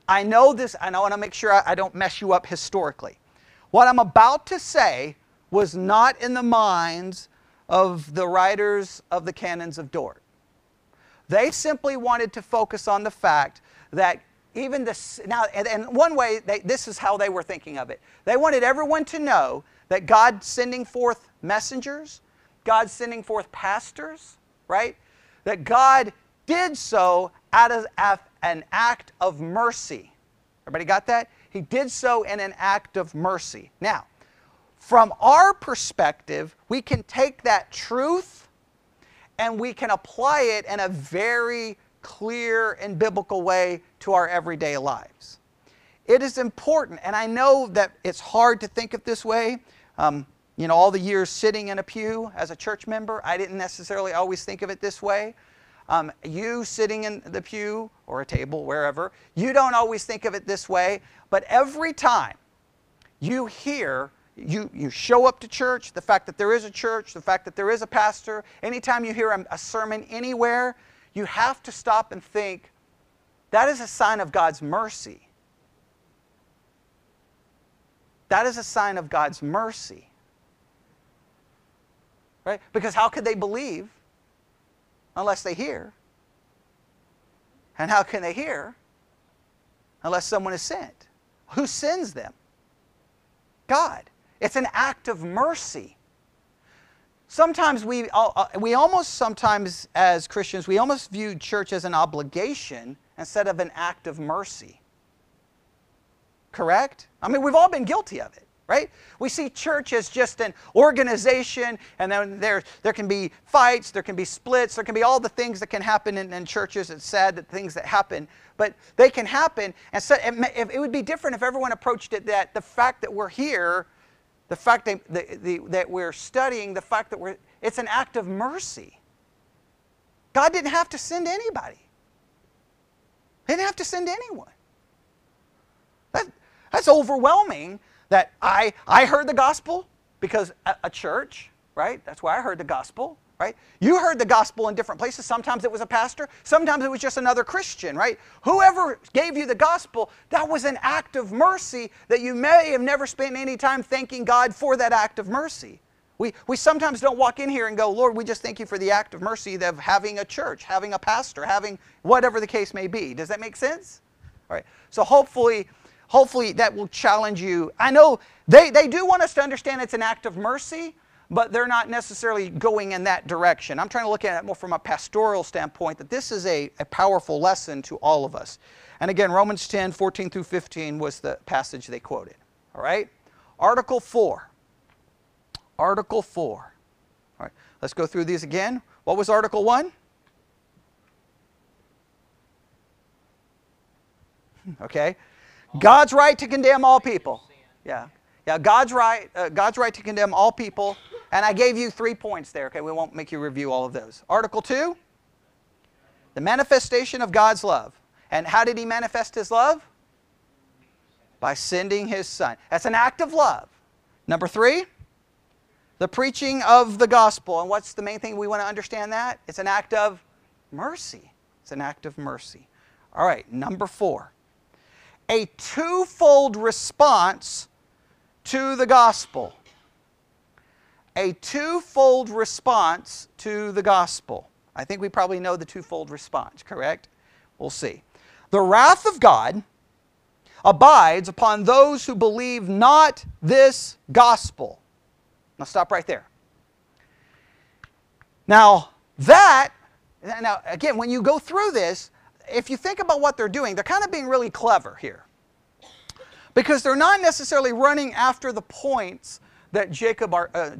[SPEAKER 1] I know this, and I want to make sure I don't mess you up historically. What I'm about to say was not in the minds of the writers of the canons of Dort. They simply wanted to focus on the fact that even this, now, and, and one way, they, this is how they were thinking of it. They wanted everyone to know that God sending forth messengers, God sending forth pastors, right? That God did so out of an act of mercy. Everybody got that? He did so in an act of mercy. Now, from our perspective, we can take that truth and we can apply it in a very clear and biblical way to our everyday lives. It is important, and I know that it's hard to think of this way. Um, you know, all the years sitting in a pew as a church member, I didn't necessarily always think of it this way. Um, you sitting in the pew or a table, wherever, you don't always think of it this way, but every time you hear, you, you show up to church, the fact that there is a church, the fact that there is a pastor, anytime you hear a, a sermon anywhere, you have to stop and think that is a sign of God's mercy. That is a sign of God's mercy. Right? Because how could they believe unless they hear. And how can they hear unless someone is sent? Who sends them? God. It's an act of mercy. Sometimes we, uh, we almost sometimes as Christians, we almost view church as an obligation instead of an act of mercy. Correct? I mean, we've all been guilty of it right? We see church as just an organization, and then there, there can be fights, there can be splits, there can be all the things that can happen in, in churches. It's sad that things that happen, but they can happen. And so it, it would be different if everyone approached it that the fact that we're here, the fact that, the, the, that we're studying, the fact that we're, it's an act of mercy. God didn't have to send anybody. He didn't have to send anyone. That, that's overwhelming that I, I heard the gospel because a, a church, right? That's why I heard the gospel, right? You heard the gospel in different places. Sometimes it was a pastor, sometimes it was just another Christian, right? Whoever gave you the gospel, that was an act of mercy that you may have never spent any time thanking God for that act of mercy. We, we sometimes don't walk in here and go, Lord, we just thank you for the act of mercy of having a church, having a pastor, having whatever the case may be. Does that make sense? All right. So hopefully, hopefully that will challenge you. I know they, they do want us to understand it's an act of mercy, but they're not necessarily going in that direction. I'm trying to look at it more from a pastoral standpoint that this is a, a powerful lesson to all of us. And again, Romans 10, 14 through 15 was the passage they quoted. All right? Article 4. Article 4. All right, let's go through these again. What was Article 1? Hmm, okay. God's right to condemn all people. Yeah. Yeah, God's right, uh, God's right to condemn all people. And I gave you three points there. Okay, we won't make you review all of those. Article 2, the manifestation of God's love. And how did he manifest his love? By sending his son. That's an act of love. Number 3, The preaching of the gospel. And what's the main thing we want to understand that? It's an act of mercy. It's an act of mercy. All right, number four. A twofold response to the gospel. A twofold response to the gospel. I think we probably know the twofold response, correct? We'll see. The wrath of God abides upon those who believe not this gospel. Now, stop right there. Now, that, now, again, when you go through this, if you think about what they're doing, they're kind of being really clever here. Because they're not necessarily running after the points that Jacob, uh,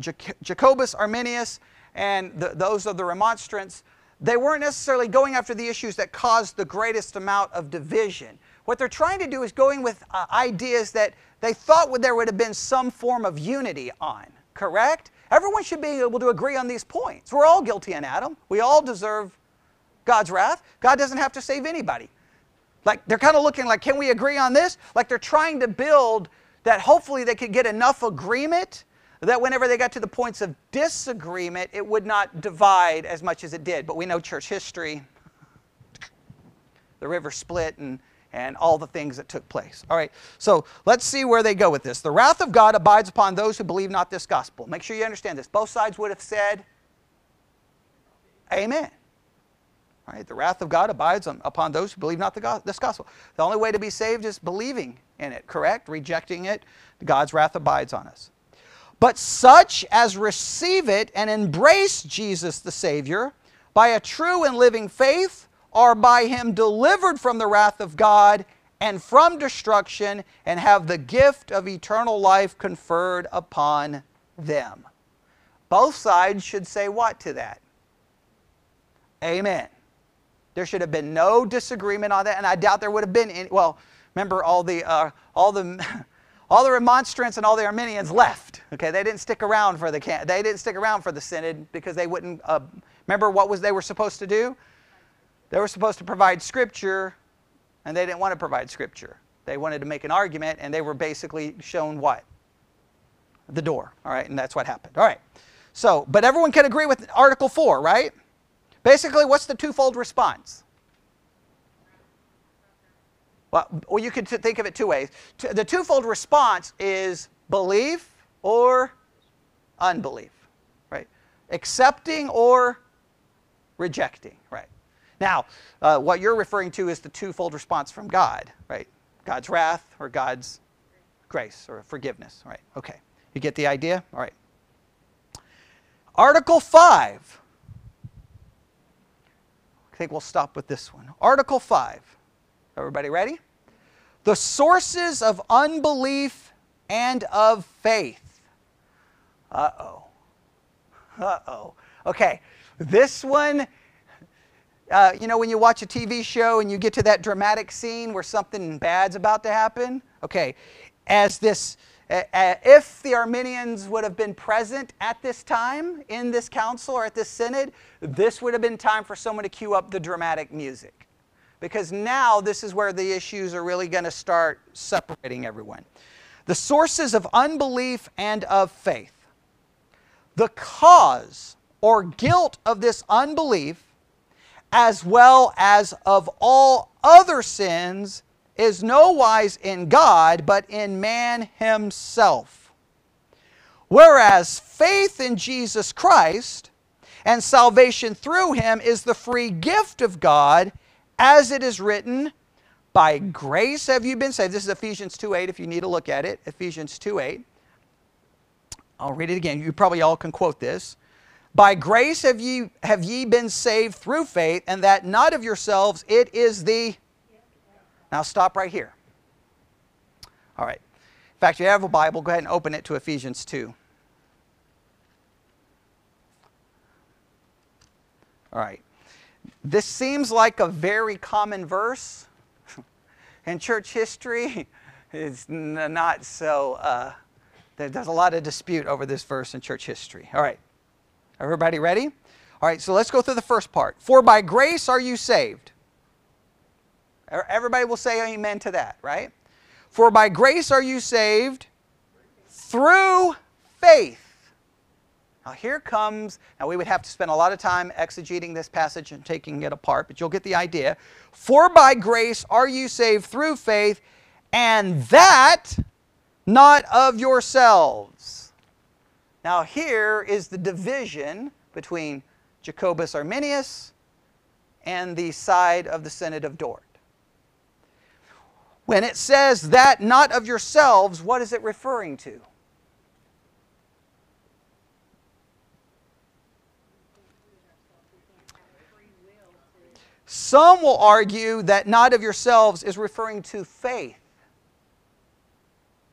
[SPEAKER 1] Jacobus Arminius and the, those of the remonstrants, they weren't necessarily going after the issues that caused the greatest amount of division. What they're trying to do is going with uh, ideas that they thought would, there would have been some form of unity on, correct? Everyone should be able to agree on these points. We're all guilty in Adam. We all deserve God's wrath. God doesn't have to save anybody. Like they're kind of looking like, can we agree on this? Like they're trying to build that hopefully they could get enough agreement that whenever they got to the points of disagreement, it would not divide as much as it did. But we know church history, the river split, and, and all the things that took place. All right, so let's see where they go with this. The wrath of God abides upon those who believe not this gospel. Make sure you understand this. Both sides would have said, Amen. Right? The wrath of God abides on, upon those who believe not the, this gospel. The only way to be saved is believing in it, correct? Rejecting it, God's wrath abides on us. But such as receive it and embrace Jesus the Savior by a true and living faith are by him delivered from the wrath of God and from destruction and have the gift of eternal life conferred upon them. Both sides should say what to that? Amen. There should have been no disagreement on that, and I doubt there would have been any. Well, remember all the, uh, all the [laughs] all the remonstrants and all the Arminians left. Okay, they didn't stick around for the they didn't stick around for the synod because they wouldn't. Uh, remember what was they were supposed to do? They were supposed to provide scripture, and they didn't want to provide scripture. They wanted to make an argument, and they were basically shown what the door. All right, and that's what happened. All right. So, but everyone can agree with Article Four, right? Basically, what's the twofold response? Well, well you could think of it two ways. The twofold response is belief or unbelief, right? Accepting or rejecting, right? Now, uh, what you're referring to is the twofold response from God, right? God's wrath or God's grace or forgiveness, right? Okay. You get the idea? All right. Article 5. I think we'll stop with this one. Article 5. Everybody ready? The sources of unbelief and of faith. Uh oh. Uh oh. Okay, this one, uh, you know, when you watch a TV show and you get to that dramatic scene where something bad's about to happen? Okay, as this, if the Arminians would have been present at this time in this council or at this synod, this would have been time for someone to cue up the dramatic music because now this is where the issues are really going to start separating everyone. The sources of unbelief and of faith. The cause or guilt of this unbelief, as well as of all other sins, is no wise in God, but in man himself. Whereas faith in Jesus Christ and salvation through him is the free gift of God as it is written, by grace have you been saved. This is Ephesians 2.8 if you need to look at it. Ephesians 2.8. I'll read it again. You probably all can quote this. By grace have ye, have ye been saved through faith, and that not of yourselves, it is the... Now stop right here. All right. In fact, you have a Bible, go ahead and open it to Ephesians 2. All right. This seems like a very common verse [laughs] in church history. [laughs] It's not so, uh, there's a lot of dispute over this verse in church history. All right, everybody ready? All right, so let's go through the first part. For by grace are you saved. Everybody will say amen to that, right? For by grace are you saved through faith. Now, here comes, now we would have to spend a lot of time exegeting this passage and taking it apart, but you'll get the idea. For by grace are you saved through faith, and that not of yourselves. Now, here is the division between Jacobus Arminius and the side of the Synod of Dort. When it says that not of yourselves, what is it referring to? Some will argue that not of yourselves is referring to faith.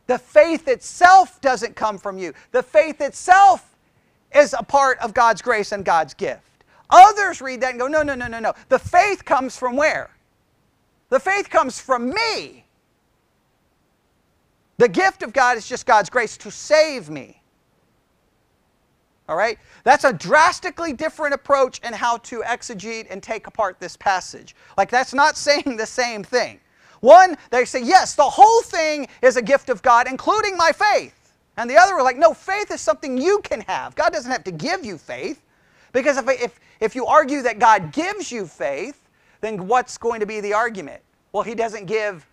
[SPEAKER 1] The faith itself doesn't come from you. The faith itself is a part of God's grace and God's gift. Others read that and go, no, no, no, no, no. The faith comes from where? The faith comes from me. The gift of God is just God's grace to save me. All right? That's a drastically different approach in how to exegete and take apart this passage. Like, that's not saying the same thing. One, they say, yes, the whole thing is a gift of God, including my faith. And the other are like, no, faith is something you can have. God doesn't have to give you faith. Because if, if, if you argue that God gives you faith, then what's going to be the argument? Well, He doesn't give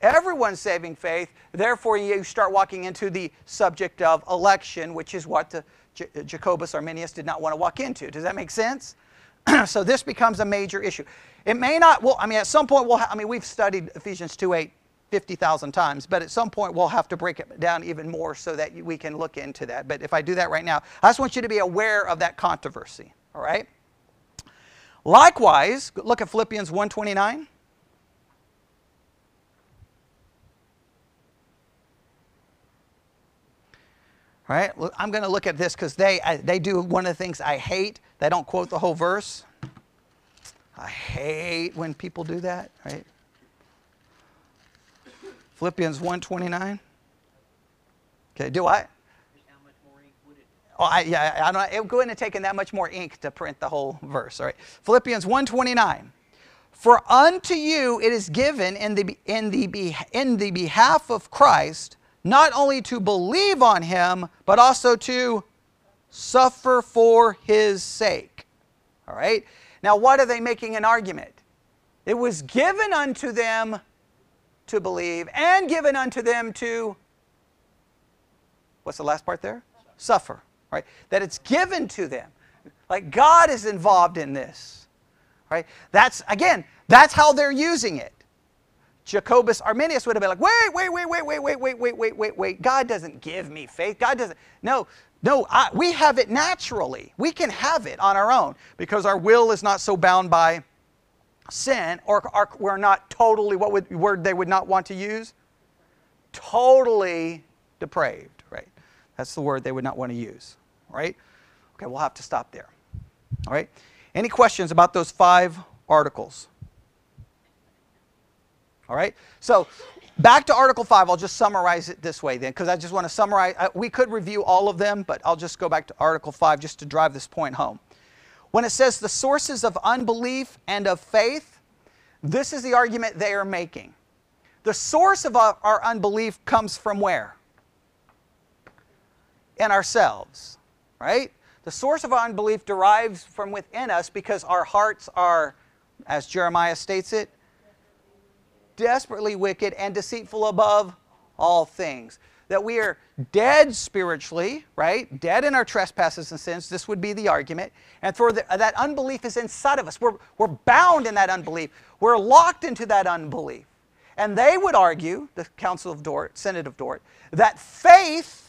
[SPEAKER 1] everyone saving faith. Therefore, you start walking into the subject of election, which is what the J- Jacobus Arminius did not want to walk into. Does that make sense? [clears throat] so this becomes a major issue. It may not, well, I mean, at some point, we'll ha- I mean, we've studied Ephesians 2 8 50,000 times, but at some point we'll have to break it down even more so that we can look into that. But if I do that right now, I just want you to be aware of that controversy, all right? Likewise, look at Philippians 129. All right, I'm going to look at this because they, they do one of the things I hate. They don't quote the whole verse. I hate when people do that, right? Philippians 129. Okay, do I? Oh, I, yeah, I don't. It would go in and taking that much more ink to print the whole verse. All right, Philippians 129. For unto you it is given in the in the in the behalf of Christ not only to believe on him but also to suffer for his sake. All right. Now, what are they making an argument? It was given unto them to believe and given unto them to what's the last part there suffer right? That it's given to them. Like god is involved in this right? That's again that's how they're using it. Jacobus arminius would have been like wait wait wait wait wait wait wait wait wait wait wait. God doesn't give me faith. God doesn't no no I, we have it naturally. We can have it on our own because our will is not so bound by sin, or are, we're not totally, what would, word they would not want to use? Totally depraved, right? That's the word they would not want to use, right? Okay, we'll have to stop there. All right? Any questions about those five articles? All right? So, back to Article 5, I'll just summarize it this way then, because I just want to summarize. We could review all of them, but I'll just go back to Article 5 just to drive this point home. When it says the sources of unbelief and of faith, this is the argument they are making. The source of our, our unbelief comes from where? In ourselves, right? The source of our unbelief derives from within us because our hearts are, as Jeremiah states it, desperately wicked and deceitful above all things that we are dead spiritually, right? Dead in our trespasses and sins. This would be the argument. And for the, that unbelief is inside of us. We're, we're bound in that unbelief. We're locked into that unbelief. And they would argue, the Council of Dort, Synod of Dort, that faith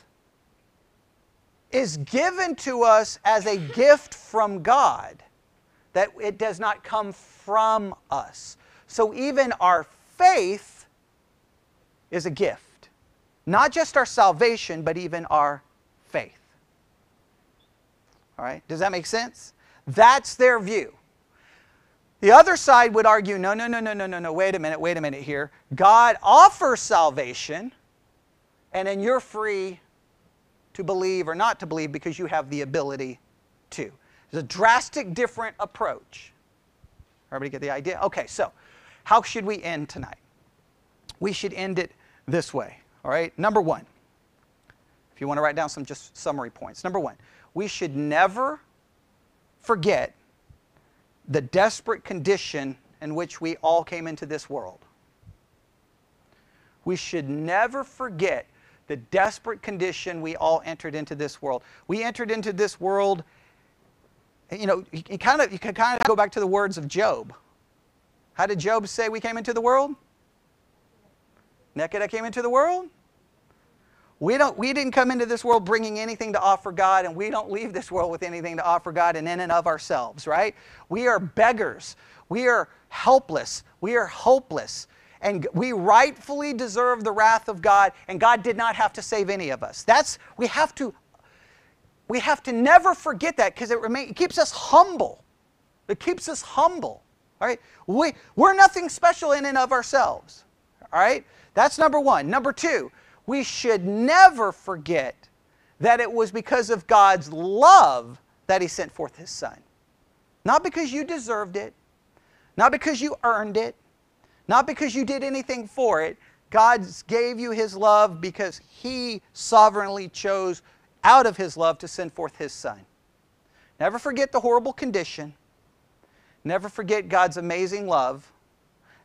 [SPEAKER 1] is given to us as a gift from God, that it does not come from us. So even our faith is a gift. Not just our salvation, but even our faith. All right? Does that make sense? That's their view. The other side would argue no, no, no, no, no, no, no, wait a minute, wait a minute here. God offers salvation, and then you're free to believe or not to believe because you have the ability to. It's a drastic different approach. Everybody get the idea? Okay, so how should we end tonight? We should end it this way. All right, number one. if you want to write down some just summary points. Number one, we should never forget the desperate condition in which we all came into this world. We should never forget the desperate condition we all entered into this world. We entered into this world, you know, you, kind of you can kind of go back to the words of Job. How did Job say we came into the world? Naked I came into the world. We, don't, we didn't come into this world bringing anything to offer God, and we don't leave this world with anything to offer God and in and of ourselves, right? We are beggars. We are helpless. We are hopeless. And we rightfully deserve the wrath of God, and God did not have to save any of us. That's, we have to, we have to never forget that because it, it keeps us humble. It keeps us humble, all right? We, we're nothing special in and of ourselves, all right? That's number one. Number two, we should never forget that it was because of God's love that He sent forth His Son. Not because you deserved it, not because you earned it, not because you did anything for it. God gave you His love because He sovereignly chose out of His love to send forth His Son. Never forget the horrible condition. Never forget God's amazing love.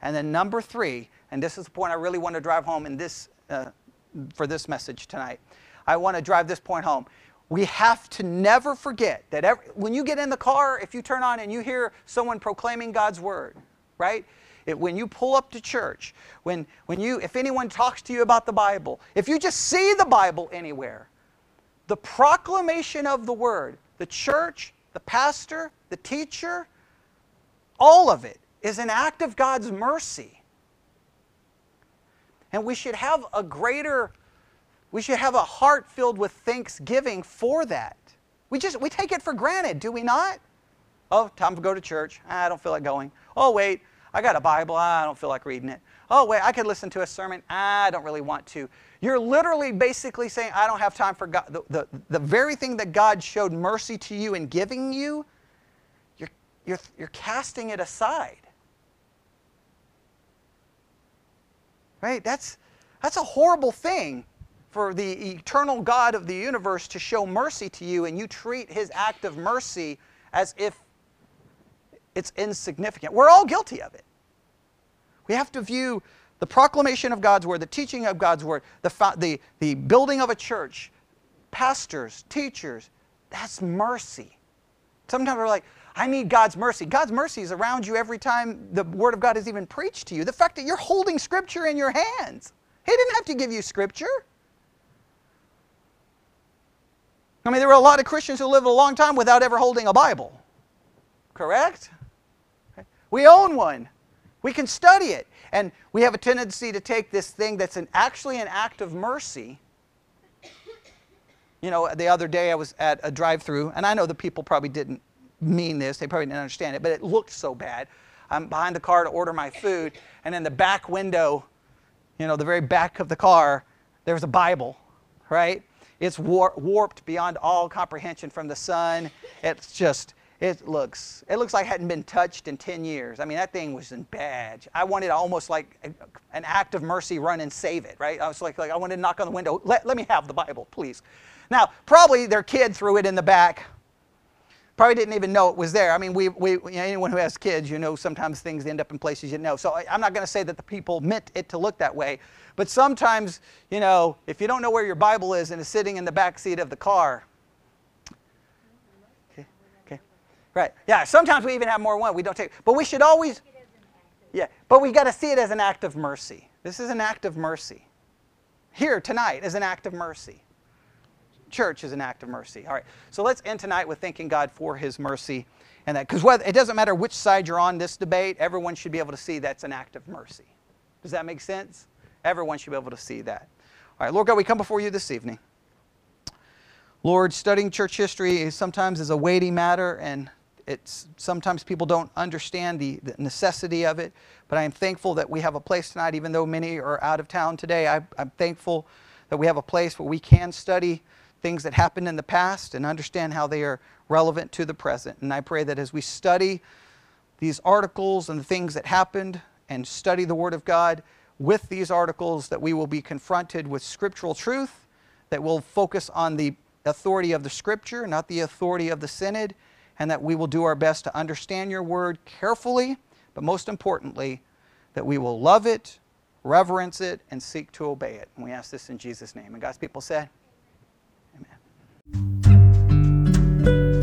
[SPEAKER 1] And then, number three, and this is the point I really want to drive home in this uh, for this message tonight. I want to drive this point home. We have to never forget that every, when you get in the car, if you turn on and you hear someone proclaiming God's word, right? It, when you pull up to church, when, when you, if anyone talks to you about the Bible, if you just see the Bible anywhere, the proclamation of the word, the church, the pastor, the teacher, all of it is an act of God's mercy. And we should have a greater, we should have a heart filled with thanksgiving for that. We just, we take it for granted, do we not? Oh, time to go to church. I don't feel like going. Oh, wait, I got a Bible. I don't feel like reading it. Oh, wait, I could listen to a sermon. I don't really want to. You're literally basically saying, I don't have time for God. The, the, the very thing that God showed mercy to you in giving you, you're, you're, you're casting it aside. Right? That's, that's a horrible thing for the eternal God of the universe to show mercy to you and you treat his act of mercy as if it's insignificant. We're all guilty of it. We have to view the proclamation of God's word, the teaching of God's word, the, the, the building of a church, pastors, teachers, that's mercy. Sometimes we're like, I need God's mercy. God's mercy is around you every time the Word of God is even preached to you. The fact that you're holding Scripture in your hands. He didn't have to give you Scripture. I mean, there were a lot of Christians who lived a long time without ever holding a Bible. Correct? We own one. We can study it. And we have a tendency to take this thing that's an, actually an act of mercy. You know, the other day I was at a drive through, and I know the people probably didn't mean this. They probably didn't understand it, but it looked so bad. I'm behind the car to order my food, and in the back window, you know, the very back of the car, there's a Bible, right? It's war- warped beyond all comprehension from the sun. It's just, it looks, it looks like it hadn't been touched in 10 years. I mean, that thing was in bad. I wanted almost like a, an act of mercy run and save it, right? I was like, like I wanted to knock on the window. Let, let me have the Bible, please. Now, probably their kid threw it in the back probably didn't even know it was there. I mean, we, we, you know, anyone who has kids, you know, sometimes things end up in places you know. So I, am not going to say that the people meant it to look that way, but sometimes, you know, if you don't know where your Bible is and it's sitting in the back seat of the car. Okay, okay, right. Yeah. Sometimes we even have more one. We don't take, but we should always. Yeah, but we got to see it as an act of mercy. This is an act of mercy. Here tonight is an act of mercy church is an act of mercy. All right. So let's end tonight with thanking God for his mercy and that because it doesn't matter which side you're on this debate, everyone should be able to see that's an act of mercy. Does that make sense? Everyone should be able to see that. All right, Lord God, we come before you this evening. Lord, studying church history sometimes is a weighty matter and it's sometimes people don't understand the, the, necessity of it, but I am thankful that we have a place tonight, even though many are out of town today. I, I'm thankful that we have a place where we can study things that happened in the past and understand how they are relevant to the present. And I pray that as we study these articles and the things that happened and study the Word of God with these articles, that we will be confronted with scriptural truth that we'll focus on the authority of the Scripture, not the authority of the Synod, and that we will do our best to understand your word carefully, but most importantly, that we will love it, reverence it, and seek to obey it. And we ask this in Jesus' name. And God's people said, Amen.